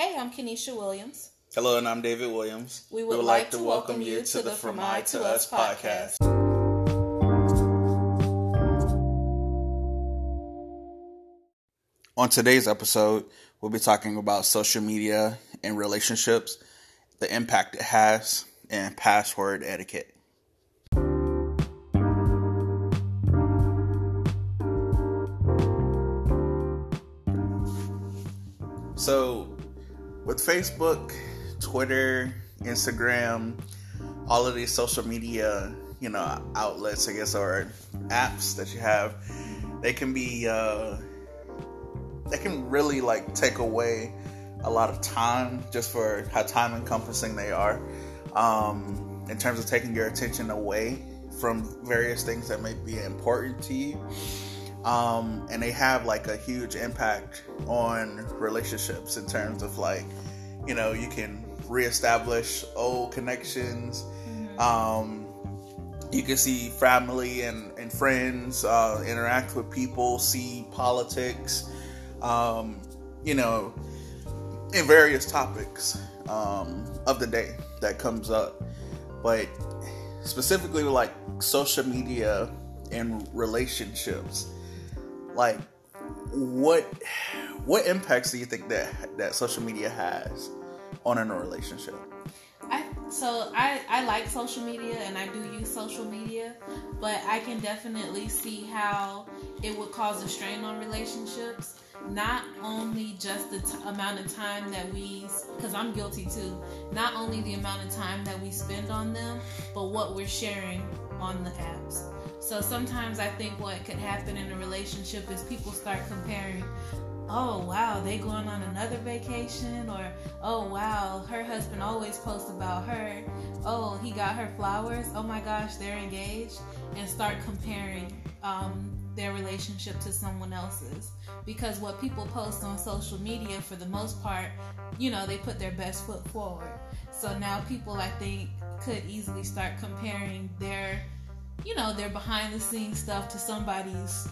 Hey, I'm Kenesha Williams. Hello, and I'm David Williams. We would, like, to welcome you to the From I to Us podcast. On today's episode, we'll be talking about social media and relationships, the impact it has, and password etiquette. So, with Facebook, Twitter, Instagram, all of these social media, you know, outlets, I guess, or apps that you have, they can be, uh, they can really like take away a lot of time just for how time encompassing they are, um, in terms of taking your attention away from various things that may be important to you um, and they have like a huge impact on relationships in terms of like you know you can reestablish old connections mm-hmm. um, you can see family and, and friends uh, interact with people see politics um, you know in various topics um, of the day that comes up but specifically like social media and relationships like what what impacts do you think that that social media has on a relationship? I so I I like social media and I do use social media, but I can definitely see how it would cause a strain on relationships. Not only just the t- amount of time that we, because I'm guilty too. Not only the amount of time that we spend on them, but what we're sharing on the apps. So sometimes I think what could happen in a relationship is people start comparing, oh wow, they going on another vacation, or oh wow, her husband always posts about her. Oh, he got her flowers. Oh my gosh, they're engaged, and start comparing um, their relationship to someone else's. Because what people post on social media, for the most part, you know, they put their best foot forward. So now people, I think, could easily start comparing their you know, their behind the scenes stuff to somebody's,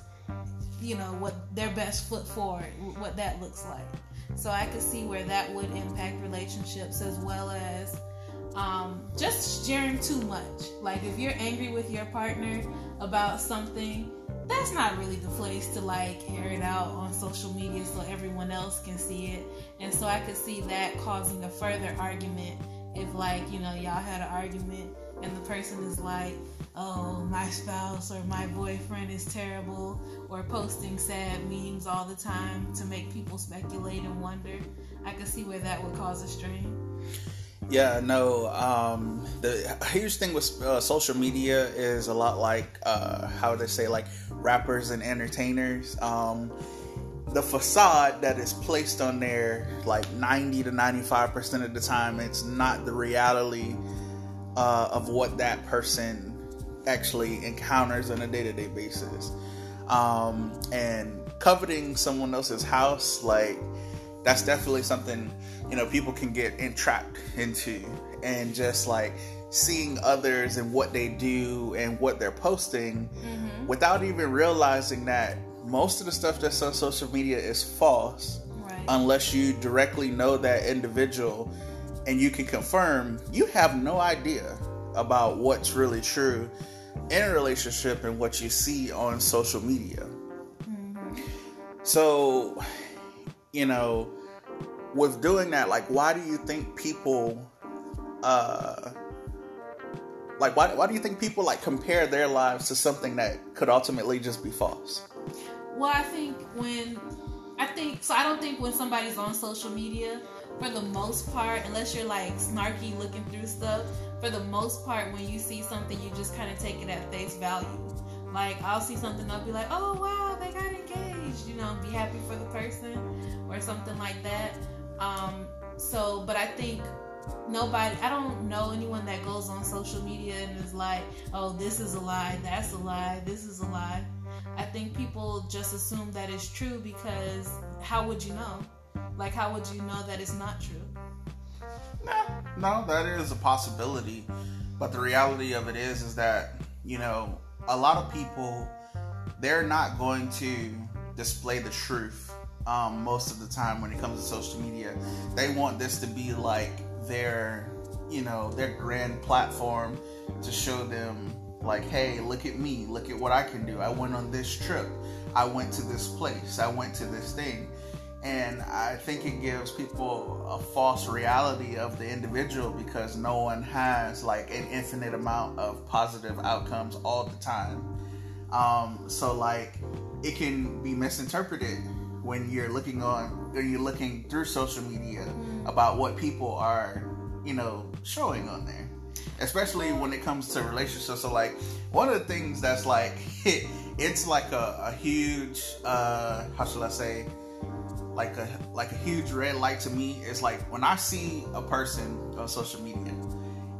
you know, what their best foot forward, what that looks like. So I could see where that would impact relationships as well as um, just sharing too much. Like if you're angry with your partner about something, that's not really the place to like air it out on social media so everyone else can see it. And so I could see that causing a further argument if like, you know, y'all had an argument and the person is like, oh, my spouse or my boyfriend is terrible, or posting sad memes all the time to make people speculate and wonder. I can see where that would cause a strain. Yeah, no. Um, the huge thing with uh, social media is a lot like uh, how they say like rappers and entertainers. Um, the facade that is placed on there, like ninety to ninety-five percent of the time, it's not the reality uh, of what that person actually encounters on a day to day basis. Um, and coveting someone else's house, like, that's definitely something, you know, people can get entrapped into. And just like seeing others and what they do and what they're posting mm-hmm. without even realizing that most of the stuff that's on social media is false right. unless you directly know that individual and you can confirm you have no idea about what's really true in a relationship and what you see on social media. Mm-hmm. So, you know, with doing that, like, why do you think people, uh, like, why, why do you think people like compare their lives to something that could ultimately just be false? Well, I think when, I think, so I don't think when somebody's on social media, for the most part, unless you're like snarky looking through stuff, for the most part, when you see something, you just kind of take it at face value. Like I'll see something, I'll be like, "Oh wow, they got engaged," you know, be happy for the person or something like that. Um, so, but I think nobody, I don't know anyone that goes on social media and is like, "Oh, this is a lie, that's a lie, this is a lie." I think people just assume that it's true because how would you know? Like, how would you know that it's not true? Nah, no, that is a possibility. But the reality of it is, is that, you know, a lot of people, they're not going to display the truth um, most of the time when it comes to social media. They want this to be like their, you know, their grand platform to show them like, hey, look at me, look at what I can do. I went on this trip. I went to this place. I went to this thing. And I think it gives people a false reality of the individual because no one has like an infinite amount of positive outcomes all the time. Um, so like it can be misinterpreted when you're looking on when you're looking through social media about what people are, you know, showing on there. Especially when it comes to relationships. So like one of the things that's like it's like a, a huge uh how should I say like a like a huge red light to me is like when I see a person on social media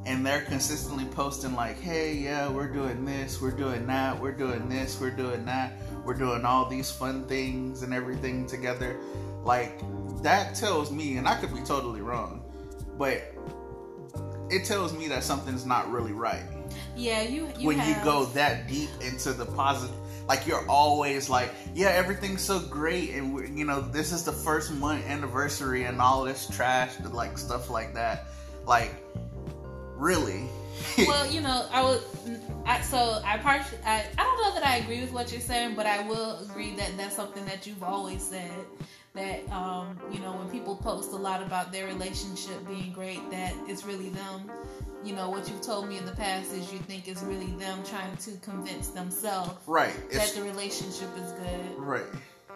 and they're consistently posting like, "Hey, yeah, we're doing this, we're doing that, we're doing this, we're doing that, we're doing all these fun things and everything together." Like that tells me, and I could be totally wrong, but it tells me that something's not really right. Yeah, you, you when have, you go that deep into the positive like you're always like yeah everything's so great and you know this is the first month anniversary and all this trash like stuff like that like really well, you know, I would. I, so I part. I, I don't know that I agree with what you're saying, but I will agree that that's something that you've always said. That um, you know, when people post a lot about their relationship being great, it's really them. You know, what you've told me in the past is you think it's really them trying to convince themselves right that it's the relationship is good. right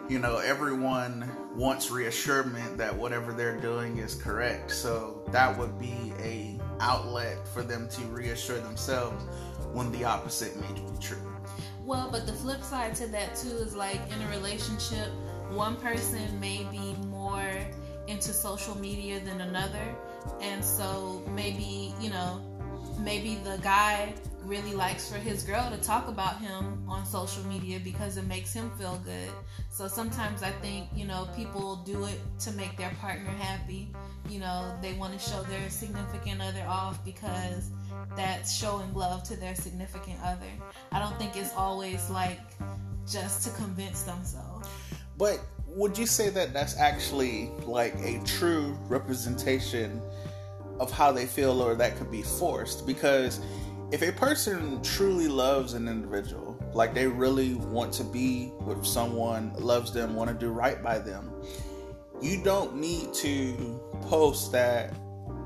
you know everyone wants reassurance that whatever they're doing is correct so that would be a outlet for them to reassure themselves when the opposite may be true Well, but the flip side to that too is like in a relationship, one person may be more into social media than another. And so maybe, you know, maybe the guy really likes for his girl to talk about him on social media because it makes him feel good. So sometimes I think, you know, people do it to make their partner happy. You know, they want to show their significant other off because that's showing love to their significant other. I don't think it's always like just to convince themselves. But would you say that that's actually like a true representation of how they feel, or that could be forced? Because if a person truly loves an individual, like they really want to be with someone, loves them, want to do right by them, you don't need to post that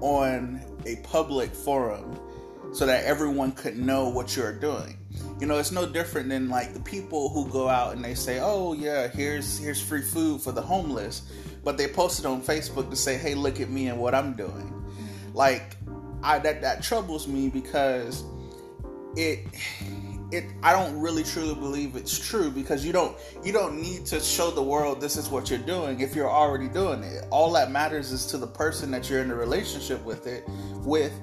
on a public forum so that everyone could know what you're doing. You know, it's no different than like the people who go out and they say, "Oh yeah, here's here's free food for the homeless," but they post it on Facebook to say, "Hey, look at me and what I'm doing." Like, I that that troubles me because it it I don't really truly believe it's true because you don't you don't need to show the world this is what you're doing if you're already doing it. All that matters is to the person that you're in a relationship with it with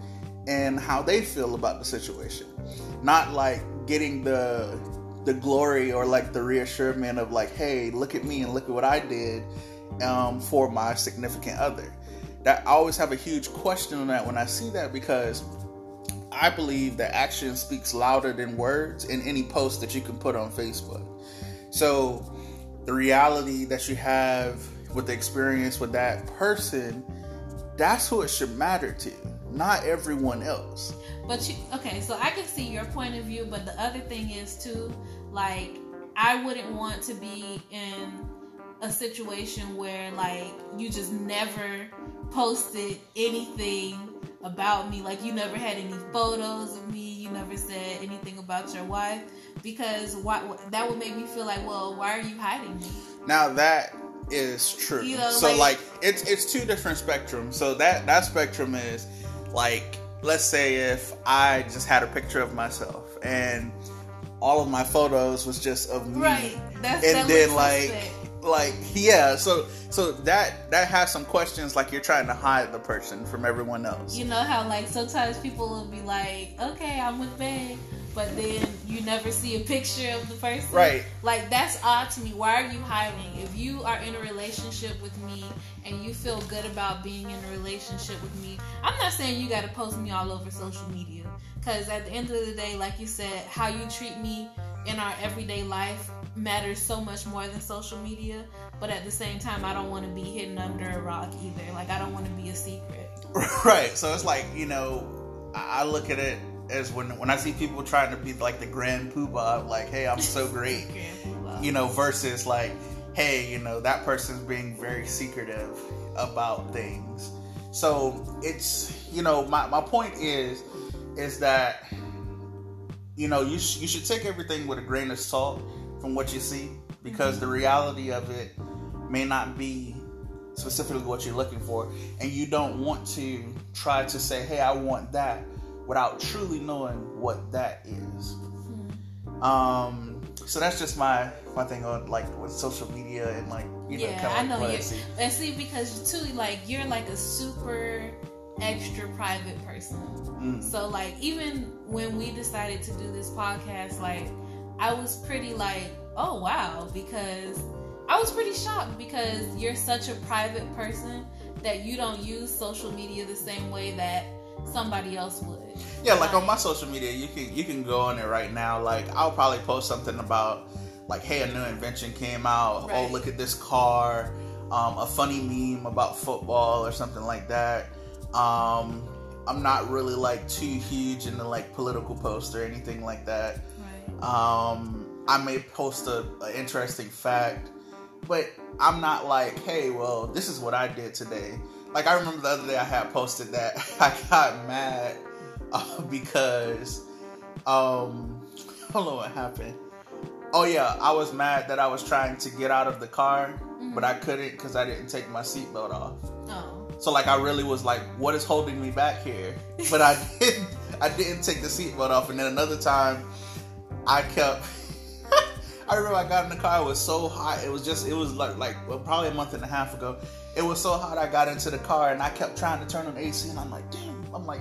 and how they feel about the situation. Not like getting the the glory or like the reassurance of like, hey, look at me and look at what I did um, for my significant other. That I always have a huge question on that when I see that because I believe that action speaks louder than words in any post that you can put on Facebook. So the reality that you have with the experience with that person, that's who it should matter to, not everyone else. But you okay, so I can see your point of view, but the other thing is too, like I wouldn't want to be in a situation where like you just never posted anything about me, like you never had any photos of me, you never said anything about your wife, because why that would make me feel like, well, why are you hiding me? Now that is true. You know, so like- like, it's it's two different spectrums. So that that spectrum is like let's say if I just had a picture of myself and all of my photos was just of me. Right. That's and that then like suspect. like yeah, so so that that has some questions like you're trying to hide the person from everyone else. You know how like sometimes people will be like, okay, I'm with Bay, but then you never see a picture of the person. Right. Like that's odd to me. Why are you hiding? If you are in a relationship with me and you feel good about being in a relationship with me, I'm not saying you got to post me all over social media. Because at the end of the day, like you said, how you treat me in our everyday life matters so much more than social media. But at the same time, I don't want to be hidden under a rock either. Like I don't want to be a secret. Right. So it's like you know, I I look at it as when when I see people trying to be like the grand poobah, like, hey, I'm so great, you know, versus like, hey, you know, that person's being very secretive about things. So it's you know, my my point is is that you know you sh- you should take everything with a grain of salt from what you see because the mm-hmm. reality of it may not be specifically what you're looking for. And you don't want to try to say hey i want that without truly knowing what that is um so that's just my my thing on like with social media and like you know yeah, kind of I know what you. And see, because too, like you're like a super extra private person. Mm. So like even when we decided to do this podcast, like I was pretty like, oh wow, because I was pretty shocked because you're such a private person that you don't use social media the same way that somebody else would. Yeah, like on my social media, you can you can go on it right now. Like I'll probably post something about like, hey, a new invention came out. Oh, look at this car. Um, a funny meme about football or something like that. Um, I'm not really like too huge into like political posts or anything like that. Right. Um, I may post a, a interesting fact, but I'm not like, hey, well, this is what I did today. Like I remember the other day I had posted that I got mad uh, because, um, hold on, what happened? Oh yeah, I was mad that I was trying to get out of the car, but I couldn't because I didn't take my seatbelt off. Oh. So like I really was like, what is holding me back here? But I didn't I didn't take the seatbelt off. And then another time I kept I remember I got in the car, it was so hot. It was just it was like like well, probably a month and a half ago. It was so hot I got into the car and I kept trying to turn on AC and I'm like, damn, I'm like,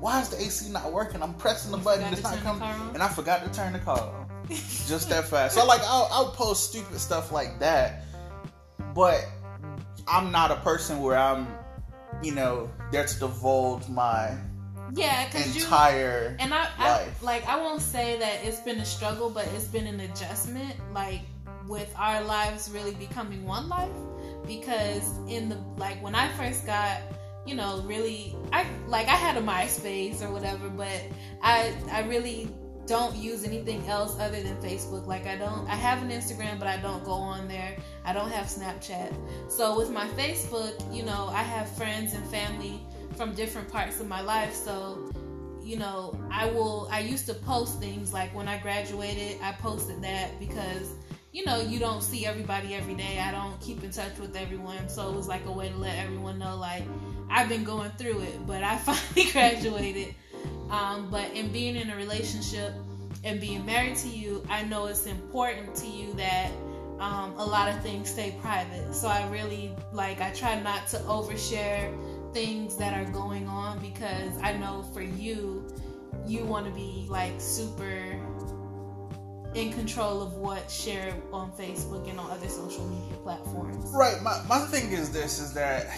why is the AC not working? I'm pressing the button, it's not coming. And I forgot to turn the car on. just that fast. So like I'll, I'll post stupid stuff like that, but I'm not a person where I'm, you know, there to divulge my Yeah, because you entire. And I, I like I won't say that it's been a struggle, but it's been an adjustment. Like with our lives really becoming one life, because in the like when I first got, you know, really I like I had a MySpace or whatever, but I I really don't use anything else other than Facebook. Like I don't I have an Instagram, but I don't go on there. I don't have Snapchat. So with my Facebook, you know, I have friends and family from different parts of my life. So you know, I will. I used to post things like when I graduated, I posted that because you know you don't see everybody every day. I don't keep in touch with everyone, so it was like a way to let everyone know like I've been going through it, but I finally graduated. Um, but in being in a relationship and being married to you, I know it's important to you that um, a lot of things stay private. So I really like I try not to overshare things that are going on because I know for you, you want to be like super in control of what's shared on Facebook and on other social media platforms. Right. My my thing is this: is that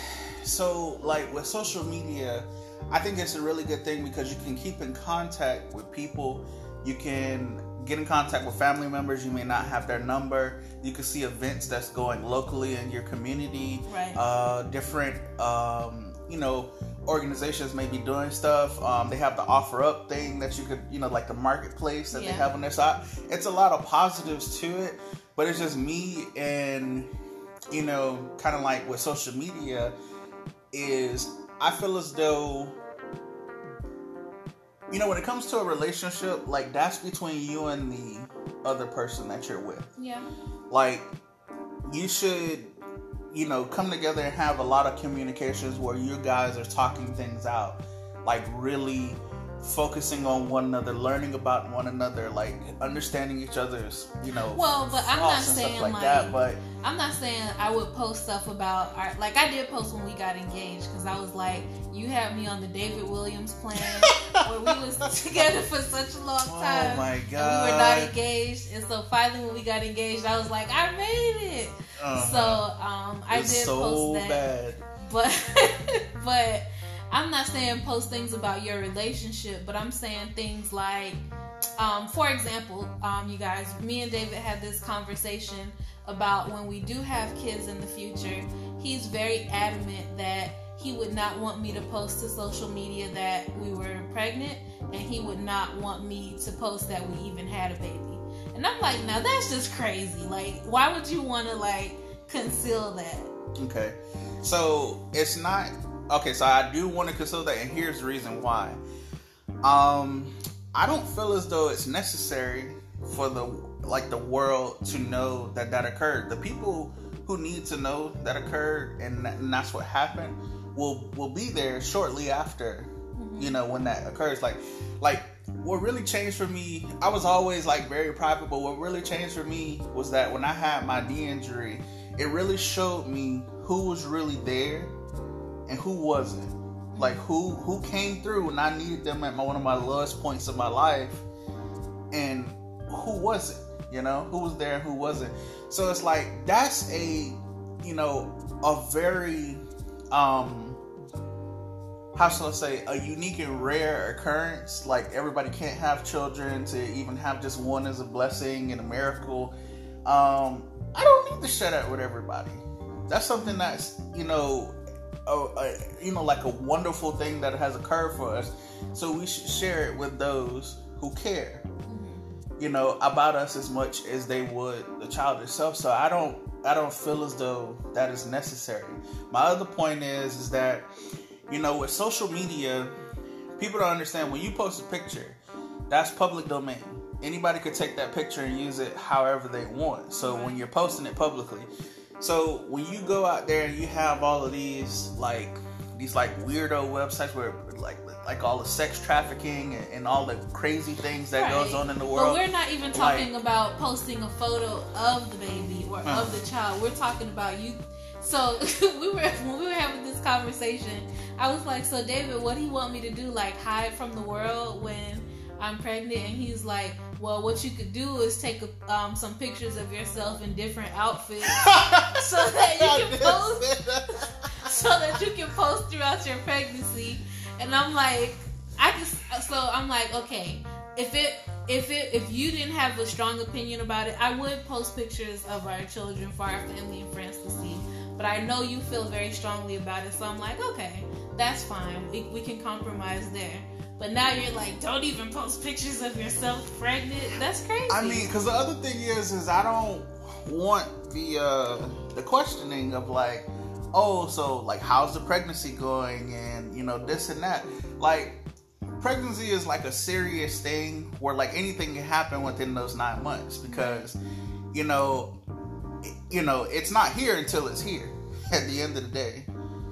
so like with social media, I think it's a really good thing because you can keep in contact with people. You can get in contact with family members. You may not have their number. You can see events that's going locally in your community. Right. Uh, different, um, you know, organizations may be doing stuff. Um, they have the offer up thing that you could, you know, like the marketplace that they have on their side. It's a lot of positives to it, but it's just me and, you know, kind of like with social media is I feel as though you know when it comes to a relationship like that's between you and the other person that you're with Yeah. like you should you know come together and have a lot of communications where you guys are talking things out like really focusing on one another learning about one another like understanding each other's you know Well, but I'm not saying like, like, that but I'm not saying I would post stuff about our like I did post when we got engaged because I was like, you had me on the David Williams plan where we was together for such a long time. oh time. my And we were not engaged, and so finally when we got engaged, I was like, I made it. Uh-huh. So um, I It's did so post that, bad but but I'm not saying post things about your relationship, but I'm saying things like um, for example, um, you guys, me and David had this conversation about when we do have kids in the future. He's very adamant that he would not want me to post to social media that we were pregnant, and he would not want me to post that we even had a baby. And I'm like, now that's just crazy. Like, why would you want to like conceal that? Okay, so it's not okay. So I do want to conceal that, and here's the reason why. Um, I don't feel as though it's necessary for the like the world to know that that occurred. The people who need to know that occurred and, and that's what happened will will be there shortly after. Mm-hmm. You know when that occurs. Like like what really changed for me, I was always like very private, but what really changed for me was that when I had my knee injury, it really showed me who was really there and who wasn't. Like who who came through when I needed them at my, one of my lowest points of my life, and who wasn't. You know who was there and who wasn't. So it's like that's a you know a very um how shall I say, a unique and rare occurrence. Like everybody can't have children. To even have just one is a blessing and a miracle. Um, I don't need to share that with everybody. That's something that's you know, a, a, you know, like a wonderful thing that has occurred for us. So we should share it with those who care. Mm-hmm. You know about us as much as they would the child itself. So I don't, I don't feel as though that is necessary. My other point is, is that you know, with social media, people don't understand when you post a picture, that's public domain. Anybody could take that picture and use it however they want. So when you're posting it publicly, so when you go out there and you have all of these like these like weirdo websites where like like all the sex trafficking and, and all the crazy things that right. goes on in the world. But we're not even talking like, about posting a photo of the baby or uh, of the child. We're talking about you so we were when we were having this conversation, I was like, "So David, what do you want me to do? Like hide from the world when I'm pregnant?" And he's like, "Well, what you could do is take a, um, some pictures of yourself in different outfits, so that you can post, so that you can post throughout your pregnancy." And I'm like, I just so I'm like, okay, if it if it if you didn't have a strong opinion about it, I would post pictures of our children for our family and friends to see. But I know you feel very strongly about it, so I'm like, okay, that's fine. We, we can compromise there. But now you're like, don't even post pictures of yourself pregnant. That's crazy. I mean, because the other thing is, is I don't want the uh, the questioning of like, oh, so like, how's the pregnancy going, and you know this and that. Like, pregnancy is like a serious thing where like anything can happen within those nine months because, you know, you know, it's not here until it's here at the end of the day.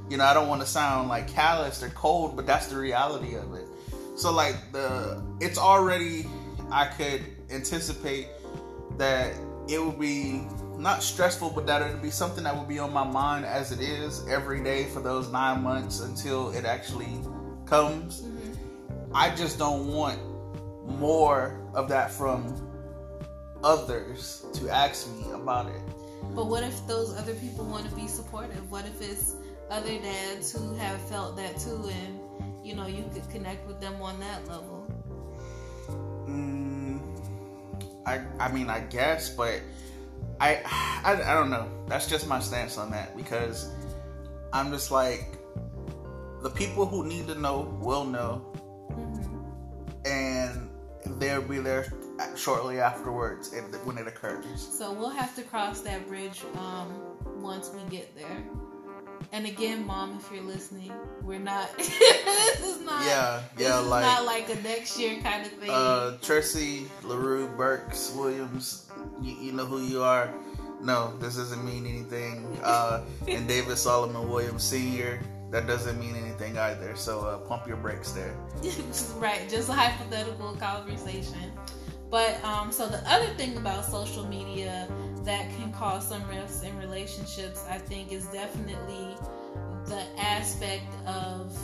You know, I don't want to sound like callous or cold, but that's the reality of it. So like the it's already I could anticipate that it would be not stressful, but that it would be something that would be on my mind as it is every day for those nine months until it actually comes. Mm-hmm. I just don't want more of that from others to ask me about it. But what if those other people want to be supportive? What if it's other dads who have felt that too, and you know you could connect with them on that level? Mm, I I mean I guess, but I, I I don't know. That's just my stance on that because I'm just like the people who need to know will know, mm-hmm. and they'll be there shortly afterwards when it occurs. So we'll have to cross that bridge um, once we get there. And again, mom, if you're listening, we're not. this is not. Yeah, yeah, like not like a next year kind of thing. Uh, Tracy Larue Burks Williams, you, you know who you are. No, this doesn't mean anything. Uh, and David Solomon Williams Senior, that doesn't mean anything either. So uh, pump your brakes there. right, just a hypothetical conversation. But um, so the other thing about social media that can cause some rifts in relationships, I think, is definitely the aspect of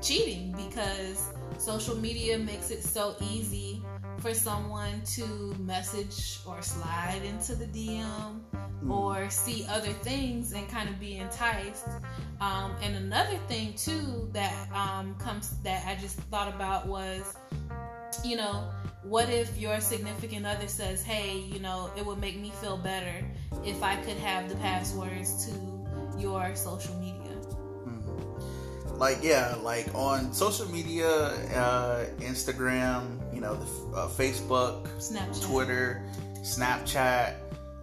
cheating because social media makes it so easy for someone to message or slide into the DM mm. or see other things and kind of be enticed. Um, and another thing too that um, comes that I just thought about was you know, what if your significant other says, hey, you know, it would make me feel better if I could have the passwords to your social media? like yeah like on social media uh, instagram you know the, uh, facebook Snapchat. twitter snapchat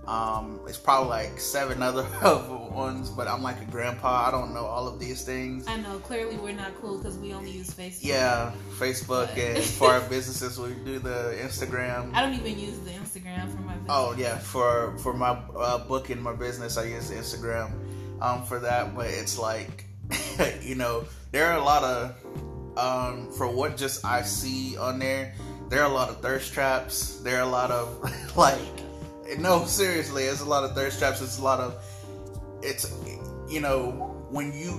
um, it's probably like seven other ones but i'm like a grandpa i don't know all of these things I know, clearly we're not cool because we only use Facebook. yeah facebook But- and for our businesses we do the instagram I don't even use the Instagram for my business. Oh yeah, for for my uh, book in my business, I use Instagram um, for that. But it's like, you know, there are a lot of um, for what just I see on there. There are a lot of thirst traps. There are a lot of like, no, seriously, it's a lot of thirst traps. It's a lot of, it's, you know, when you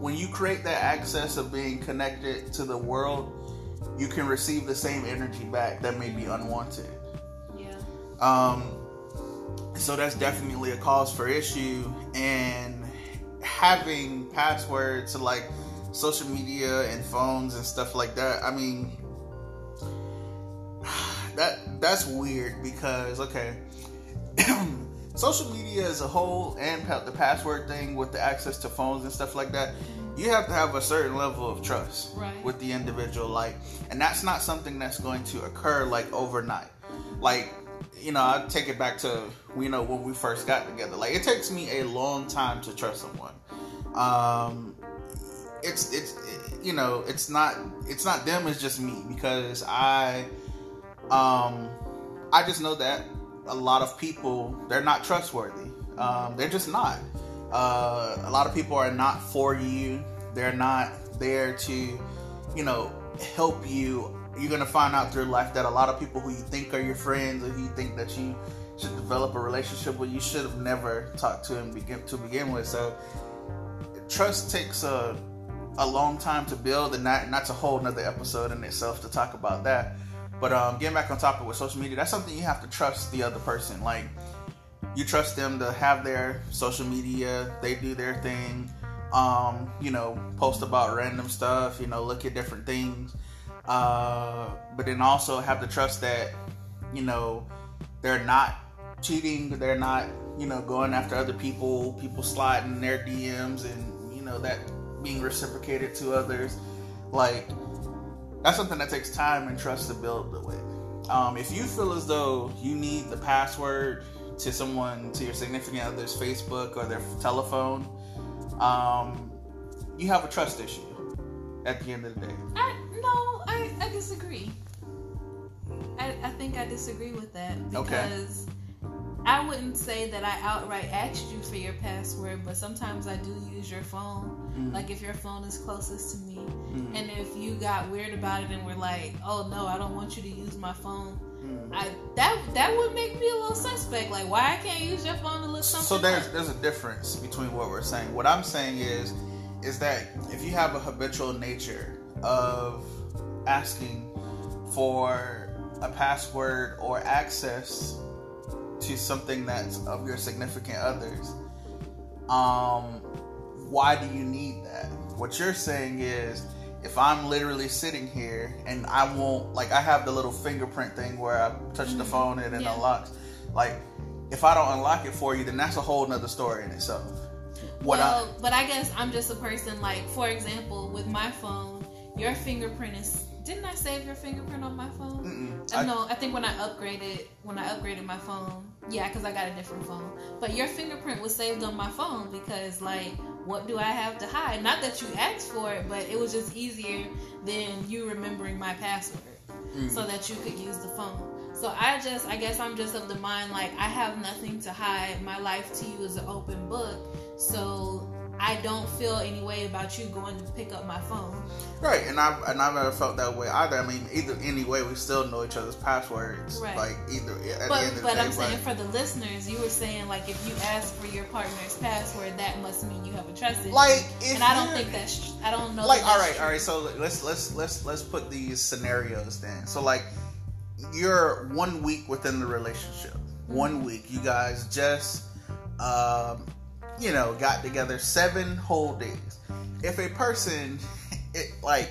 when you create that access of being connected to the world, you can receive the same energy back that may be unwanted. Yeah. Um, so that's definitely a cause for issue, and having passwords to like social media and phones and stuff like that. I mean, that that's weird because okay, social media as a whole and the password thing with the access to phones and stuff like that. You have to have a certain level of trust Right. with the individual, like, and that's not something that's going to occur like overnight. Like, you know, I take it back to you know when we first got together. Like, it takes me a long time to trust someone. Um, it's it's you know it's not it's not them. It's just me because I um I just know that a lot of people they're not trustworthy. Um, they're just not. Uh, a lot of people are not for you. They're not there to, you know, help you. You're gonna find out through life that a lot of people who you think are your friends or who you think that you should develop a relationship with, you should have never talked to and begin to begin with. So trust takes a a long time to build, and that and that's a whole nother episode in itself to talk about that. But um, getting back on topic with social media, that's something you have to trust the other person. Like you trust them to have their social media, they do their thing, um, you know, post about random stuff, you know, look at different things. Uh, but then also have to trust that, you know, they're not cheating, they're not, you know, going after other people, people sliding their DMs and, you know, that being reciprocated to others. Like, that's something that takes time and trust to build with. Um, if you feel as though you need the password to someone, to your significant other's Facebook or their telephone, um, you have a trust issue at the end of the day. I no, I, I disagree. I, I think I disagree with that Okay. I wouldn't say that I outright asked you for your password, but sometimes I do use your phone. Mm. Like if your phone is closest to me, Mm. and if you got weird about it and were like, "Oh no, I don't want you to use my phone," Mm. I that that would make me a little suspect. Like, why I can't use your phone to look something? So there's up? there's a difference between what we're saying. What I'm saying is is that if you have a habitual nature of asking for a password or access to something that's of your significant others, um, why do you need that? What you're saying is if I'm literally sitting here and I won't like I have the little fingerprint thing where I touch the Mhm. phone and it Yeah. unlocks. Like if I don't unlock it for you, then that's a whole nother story in itself. What well, but I guess I'm just a person. Like, for example, with my phone, your fingerprint is. Didn't I save your fingerprint on my phone? mm-mm, I know. I think when I upgraded, when I upgraded my phone, yeah, because I got a different phone. But your fingerprint was saved on my phone because, like, what do I have to hide? Not that you asked for it, but it was just easier than you remembering my password mm. so that you could use the phone. So I just, I guess I'm just of the mind like I have nothing to hide. My life to you is an open book. So I don't feel any way about you going to pick up my phone. Right, and I've and I've never felt that way either. I mean, either any way, we still know each other's passwords. Right. Like either But but day, I'm saying for the listeners, you were saying like if you ask for your partner's password, that must mean you have a trust issue. like and I don't think that's I don't know. like all right, true. all right. So let's let's let's let's put these scenarios then. So like you're one week within the relationship. One week, you guys just um, you know got together seven whole days. If a person it like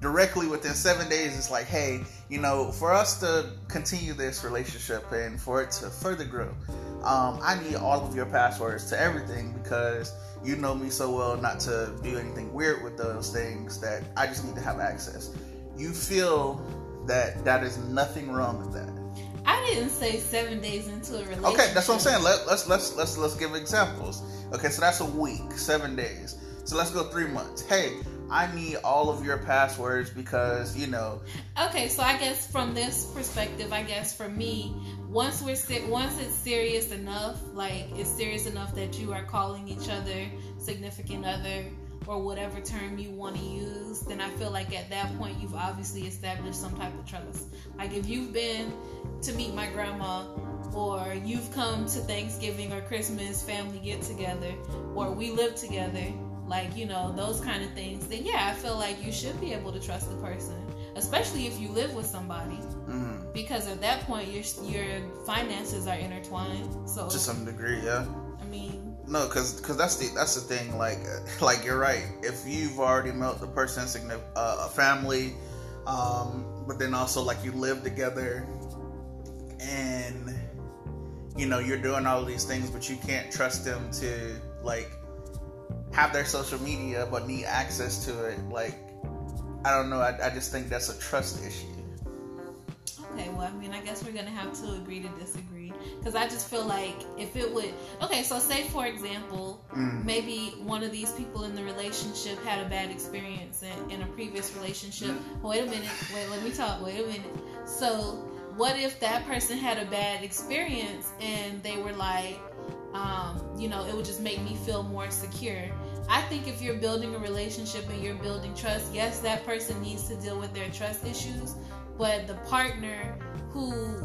directly within seven days, it's like, hey, you know, for us to continue this relationship and for it to further grow, um, I need all of your passwords to everything because you know me so well not to do anything weird with those things that I just need to have access. You feel that that is nothing wrong with that. I didn't say seven days into a relationship. Okay, that's what I'm saying. Let, let's let's let's let's give examples. Okay, so that's a week, seven days. So let's go three months. Hey, I need all of your passwords because you know. Okay, so I guess from this perspective, I guess for me, once we're once it's serious enough, like it's serious enough that you are calling each other significant other or whatever term you want to use, then I feel like at that point you've obviously established some type of trust. Like if you've been to meet my grandma, or you've come to Thanksgiving or Christmas family get together, or we live together, like you know those kind of things, then yeah, I feel like you should be able to trust the person, especially if you live with somebody. Mm-hmm. Because at that point, your your finances are intertwined. So to some degree, yeah. I mean, no, because because that's the that's the thing. Like like you're right. If you've already met the person, uh, a family, um, but then also like you live together, and you know you're doing all these things, but you can't trust them to like have their social media, but need access to it. Like I don't know. I, I just think that's a trust issue. Okay, well, I mean, I guess we're gonna have to agree to disagree because I just feel like if it would, okay, so say for example, mm. maybe one of these people in the relationship had a bad experience in, in a previous relationship. Mm. Wait a minute, wait, let me talk. Wait a minute. So, what if that person had a bad experience and they were like, um, you know, it would just make me feel more secure. I think if you're building a relationship and you're building trust, yes, that person needs to deal with their trust issues, but the partner who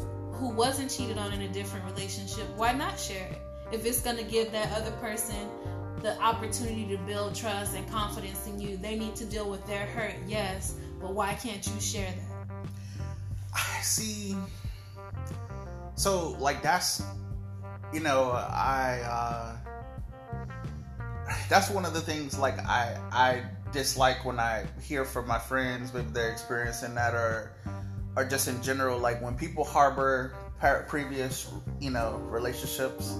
who wasn't cheated on in a different relationship, why not share it? If it's going to give that other person the opportunity to build trust and confidence in you, they need to deal with their hurt, yes, but why can't you share that? I see. So, like, that's, you know, I, uh, that's one of the things, like, I, I dislike when I hear from my friends, maybe they're experiencing that or, or just in general, like when people harbor previous, you know, relationships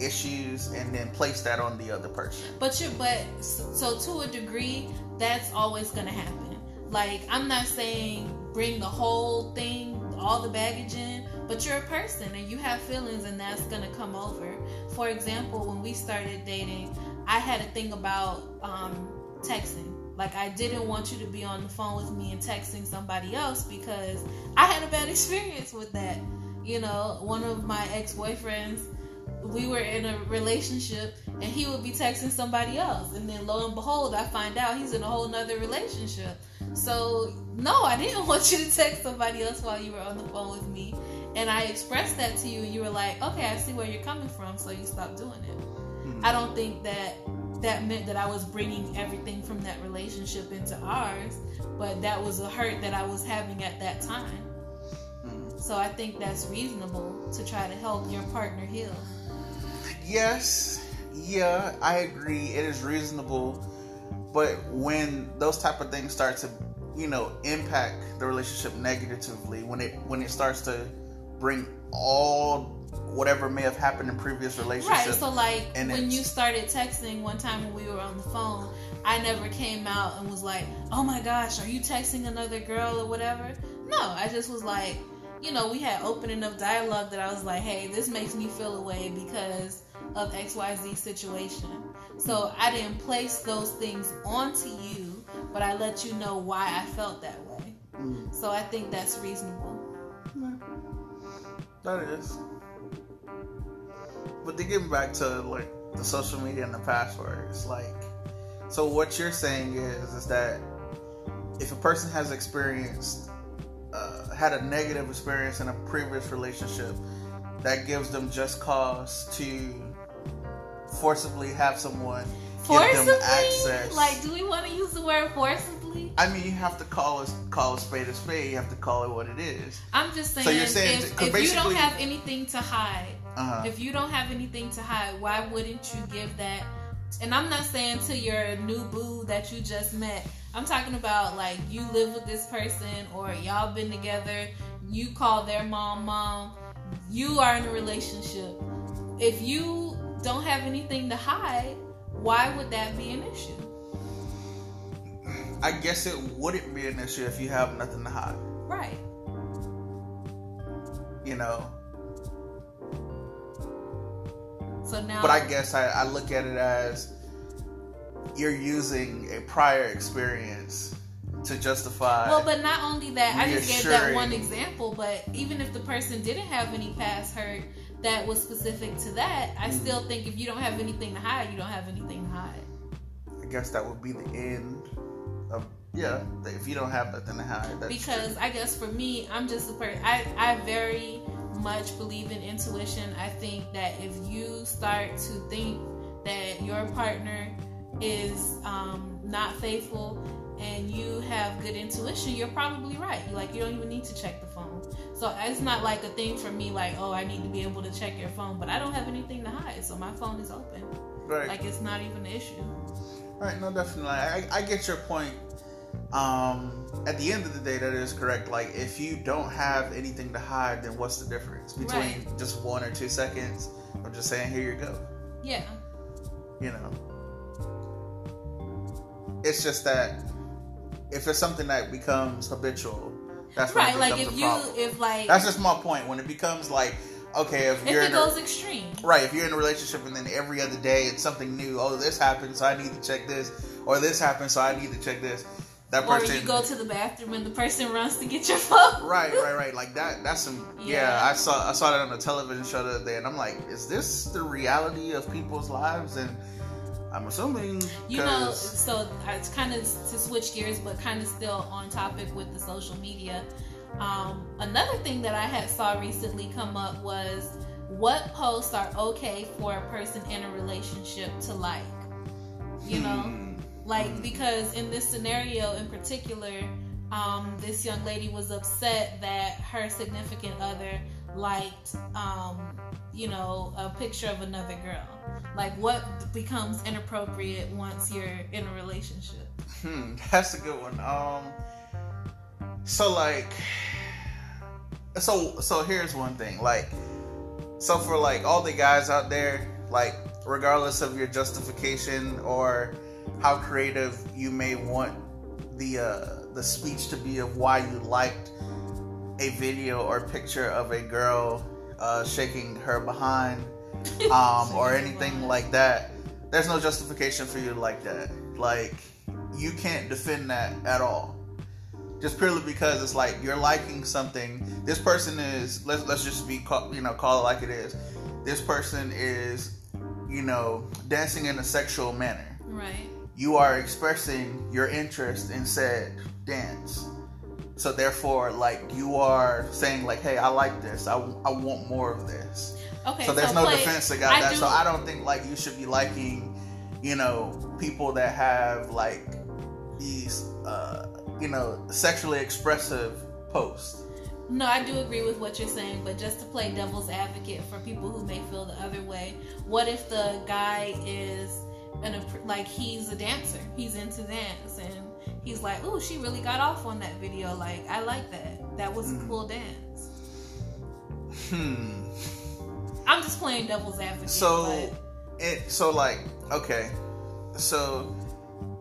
issues and then place that on the other person. But you but so to a degree that's always to happen. Like I'm not saying bring the whole thing, all the baggage in, but you're a person and you have feelings and that's to come over. For example, when we started dating, I had a thing about um, texting like I didn't want you to be on the phone with me and texting somebody else because I had a bad experience with that. You know, one of my ex-boyfriends, we were in a relationship and he would be texting somebody else and then lo and behold I find out he's in a whole nother relationship. So no, I didn't want you to text somebody else while you were on the phone with me. And I expressed that to you and you were like, okay, I see where you're coming from, so you stopped doing it. Mm-hmm. I don't think that that meant that I was bringing everything from that relationship into ours, but that was a hurt that I was having at that time. Mm. So I think that's reasonable to try to help your partner heal. Yes, yeah, I agree. It is reasonable, but when those type of things start to, you know, impact the relationship negatively, when it when it starts to bring all whatever may have happened in previous relationships. Right. So like and when you started texting one time when we were on the phone, I never came out and was like, "Oh my gosh, are you texting another girl or whatever?" No, I just was like, you know, we had open enough dialogue that I was like, "Hey, this makes me feel away because of XYZ situation." So I didn't place those things onto you, but I let you know why I felt that way. Mm. So I think that's reasonable. Yeah. That is. But to get back to like the social media and the passwords, like, so what you're saying is is that if a person has experienced uh, had a negative experience in a previous relationship, that gives them just cause to forcibly have someone forcibly? give them access. Like, do we want to use the word forcibly? I mean, you have to call a call a spade a spade. You have to call it what it is. I'm just saying. So you're saying if, if you don't have anything to hide, uh-huh. If you don't have anything to hide, why wouldn't you give that and I'm not saying to your new boo that you just met. I'm talking about like you live with this person or y'all been together. You call their mom mom. You are in a relationship. If you don't have anything to hide, why would that be an issue? I guess it wouldn't be an issue if you have nothing to hide. Right. You know. So now. But I guess I, I look at it as you're using a prior experience to justify. Well, but not only that, I just gave that one example. But even if the person didn't have any past hurt that was specific to that, I hmm. still think if you don't have anything to hide, you don't have anything to hide. I guess that would be the end of yeah. If you don't have nothing to hide, that's because true. I guess for me, I'm just a person. I I very much believe in intuition. I think that if you start to think that your partner is um, not faithful and you have good intuition, you're probably right. Like you don't even need to check the phone. So it's not like a thing for me. Like oh, I need to be able to check your phone, but I don't have anything to hide, so my phone is open. right. Like it's not even an issue. Right, no, definitely. I, I get your point. Um, at the end of the day, that is correct. Like, if you don't have anything to hide, then what's the difference between Right. just one or two seconds or just saying, "Here you go"? Yeah. You know, it's just that if it's something that becomes habitual, that's Right. Like if you problem. if like That's just my point. When it becomes like, okay, if, if you're it in goes a, extreme. Right, if you're in a relationship and then every other day it's something new. Oh, this happened, so I need to check this, or this happened, so I need to check this. That Or you go to the bathroom and the person runs to get your phone. right, right, right. Like that. That's some. Yeah. Yeah. I saw. I saw that on a television show the other day, and I'm like, is this the reality of people's lives? And I'm assuming You know, so it's kind of to switch gears, but kind of still on topic with the social media. Um, another thing that I had saw recently come up was what posts are okay for a person in a relationship to like. You know, Hmm. Like because in this scenario in particular, um, this young lady was upset that her significant other liked, um, you know, a picture of another girl. Like, what becomes inappropriate once you're in a relationship? Hmm, that's a good one. Um, so like, so so here's one thing. Like, so for like all the guys out there, like, regardless of your justification or how creative you may want the uh, the speech to be of why you liked a video or picture of a girl uh, shaking her behind, um, or anything like that. There's no justification for you to like that. Like, you can't defend that at all. Just purely because it's like you're liking something. This person is let's let's just be call, you know call it like it is. This person is you know dancing in a sexual manner. Right. You are expressing your interest in said dance. So therefore, like you are saying, like, "Hey, I like this. I, I want more of this." Okay. so there's no play- defense against that. do- So I don't think like you should be liking, you know, people that have like these, uh, you know, sexually expressive posts. No, I do agree with what you're saying, but just to play devil's advocate for people who may feel the other way, what if the guy is an app- like he's a dancer, he's into dance, and he's like, "Ooh, she really got off on that video. Like, I like that. That was a Mhm. cool dance." Hmm. I'm just playing devil's advocate. So it so like okay, so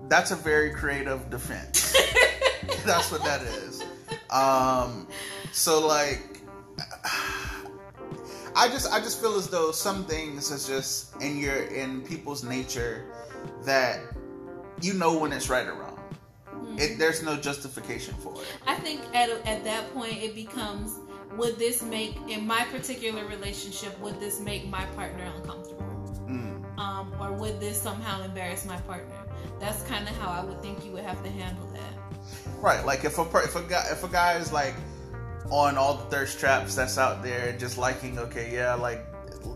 that's a very creative defense. that's what that is. Um, so like, I just I just feel as though some things is just in your in people's nature that you know when it's right or wrong. but, It, there's no justification for it. I think at at that point it becomes would this make in my particular relationship would this make my partner uncomfortable? Mm. Um, or would this somehow embarrass my partner? That's kind of how I would think you would have to handle that. Right, like if a if a guy if a guy is like on all the thirst traps that's out there, just liking, okay, yeah, I like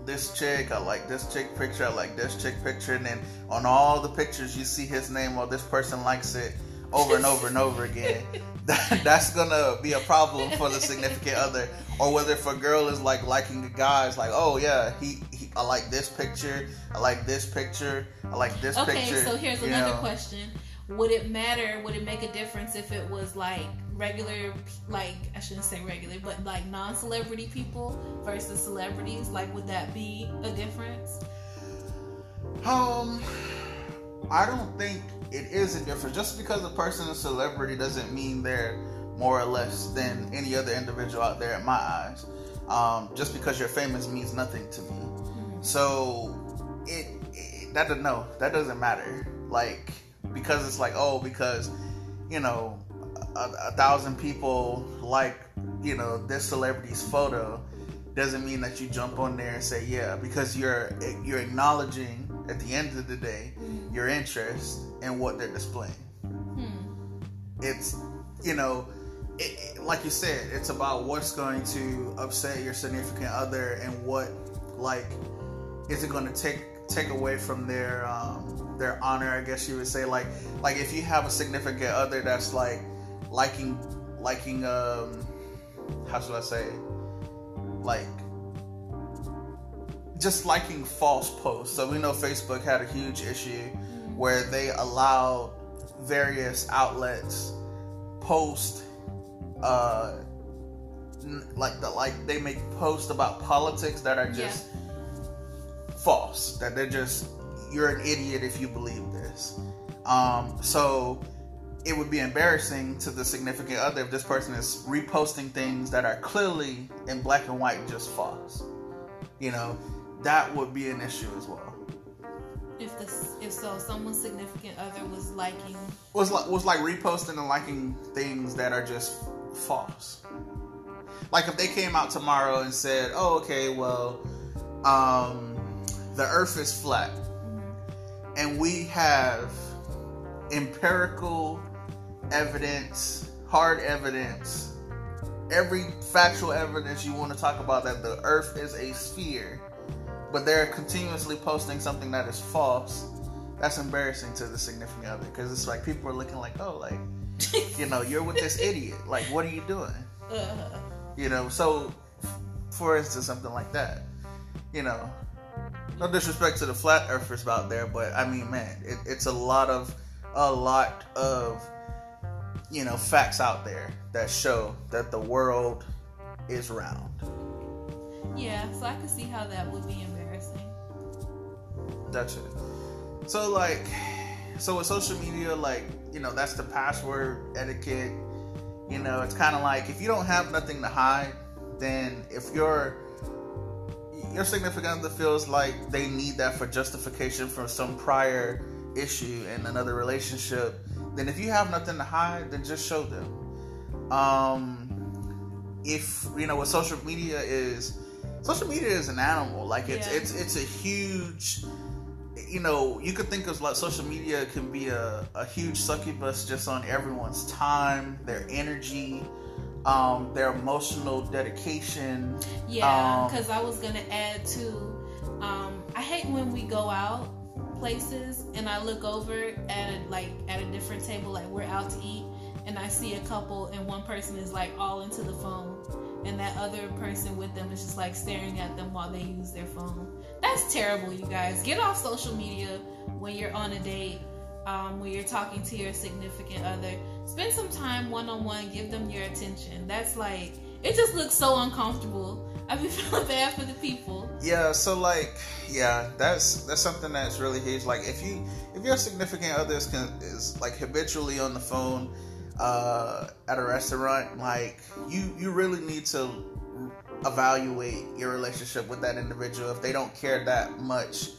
this chick, I like this chick picture, I like this chick picture, and then on all the pictures you see his name, or this person likes it, over and over and over again, that, that's gonna be a problem for the significant other. Or whether if a girl is like liking a guy, it's like, oh yeah, he, he I like this picture, I like this picture, I like this okay, picture. Okay, so here's another know. question: Would it matter? Would it make a difference if it was like regular, like I shouldn't say regular, but like non-celebrity people versus celebrities? Like, would that be a difference? Um, I don't think it is a difference. Just because a person is a celebrity doesn't mean they're more or less than any other individual out there in my eyes. Um, just because you're famous means nothing to me. Mm-hmm. So it, it that no, that doesn't matter. Like because it's like oh because you know a, a thousand people like you know this celebrity's photo doesn't mean that you jump on there and say yeah because you're you're acknowledging at the end of the day Mm-hmm. your interest in what they're displaying Hmm. it's you know it, it- like you said it's about what's going to upset your significant other and what like is it going to take take away from their um their honor i guess you would say like like if you have a significant other that's like liking liking um how should i say like just liking false posts. So we know facebook had a huge issue where they allowed various outlets post uh like the like they make posts about politics that are just false that they're just you're an idiot if you believe this. Um so it would be embarrassing to the significant other if this person is reposting things that are clearly in black and white just false you know that would be an issue as well If this, if so, someone's significant other was liking. was like was like reposting and liking things that are just false. Like if they came out tomorrow and said, "Oh, okay, well, um, the Earth is flat," and we have empirical evidence, hard evidence, every factual evidence you want to talk about that the Earth is a sphere, but they're continuously posting something that is false. That's embarrassing to the significant other because it's like people are looking like, oh, like you know, you're with this idiot. Like, what are you doing? Uh, You know, so for instance, something like that. You know, no disrespect to the flat earthers out there, but I mean, man, it, it's a lot of a lot of you know facts out there that show that the world is round. yeah, so I could see how that would be embarrassing. That's it. So like, so with social media, like you know, that's the password etiquette. You know, it's kind of like if you don't have nothing to hide, then if your your significant other feels like they need that for justification for some prior issue in another relationship, then if you have nothing to hide, then just show them. Um, if you know what social media is, social media is an animal. Like it's Yeah. it's it's a huge you know, you could think of like social media can be a, a huge succubus just on everyone's time, their energy, um, their emotional dedication. Yeah, Um, because I was gonna add to. Um, I hate when we go out places and I look over at a, like at a different table, like we're out to eat, and I see a couple and one person is like all into the phone, and that other person with them is just like staring at them while they use their phone. That's terrible, you guys. Get off social media when you're on a date. Um, when you're talking to your significant other, spend some time one on one. Give them your attention. That's like it just looks so uncomfortable. I be feeling bad for the people. Yeah, so like, yeah, that's that's something that's really huge. Like, if you if your significant other is, is like habitually on the phone uh, at a restaurant, like you you really need to evaluate your relationship with that individual if they don't care that much.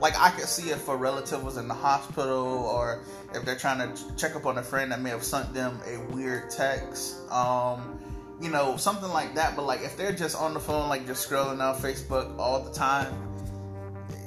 Like I could see if a relative was in the hospital or if they're trying to check up on a friend that may have sent them a weird text. Um, you know, something like that. But like if they're just on the phone, like just scrolling on Facebook all the time,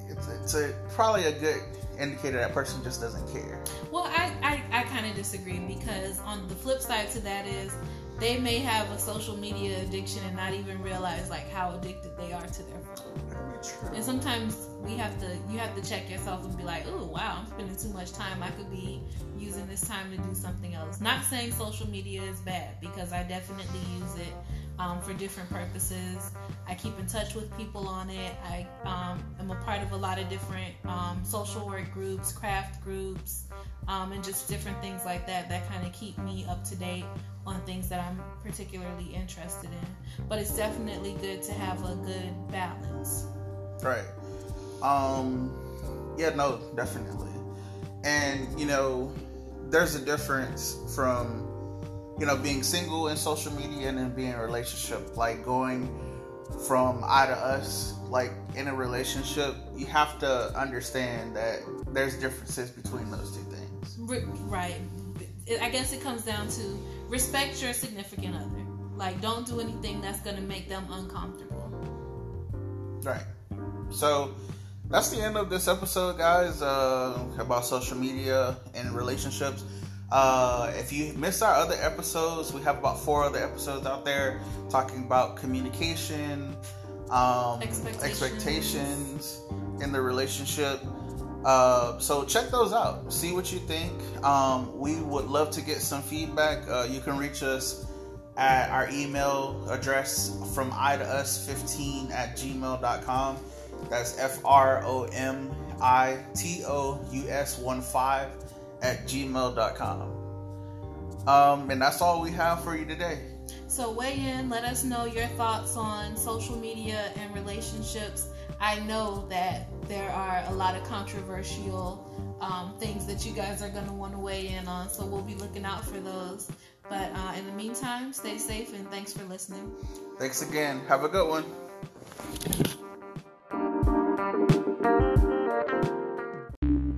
it's, it's a, probably a good indicator that person just doesn't care. Well, I I, I kind of disagree because on the flip side to that is they may have a social media addiction and not even realize like how addicted they are to their phone. And sometimes we have to you have to check yourself and be like, oh wow, I'm spending too much time. I could be using this time to do something else. Not saying social media is bad because I definitely use it um, for different purposes. I keep in touch with people on it. I um, am a part of a lot of different um, social work groups, craft groups, um, and just different things like that that kind of keep me up to date on things that I'm particularly interested in. But it's definitely good to have a good balance. Right. Um. Yeah. No. Definitely. And you know, there's a difference from you know being single in social media and then being in a relationship. Like going from I to us, like in a relationship, you have to understand that there's differences between those two things. Right. I guess it comes down to respect your significant other. Like, don't do anything that's going to make them uncomfortable. Right. So, that's the end of this episode, guys, uh, about social media and relationships. Uh, if you missed our other episodes, we have about four other episodes out there talking about communication, um, expectations. expectations in the relationship. Uh, so check those out. See what you think. Um, we would love to get some feedback. Uh, you can reach us at our email address from i to us 15 at gmail.com. That's F R O M I T O U S 1 5 at gmail.com. Um, and that's all we have for you today. So weigh in, let us know your thoughts on social media and relationships. I know that there are a lot of controversial um, things that you guys are going to want to weigh in on, so we'll be looking out for those. But uh, in the meantime, stay safe and thanks for listening. Thanks again. Have a good one.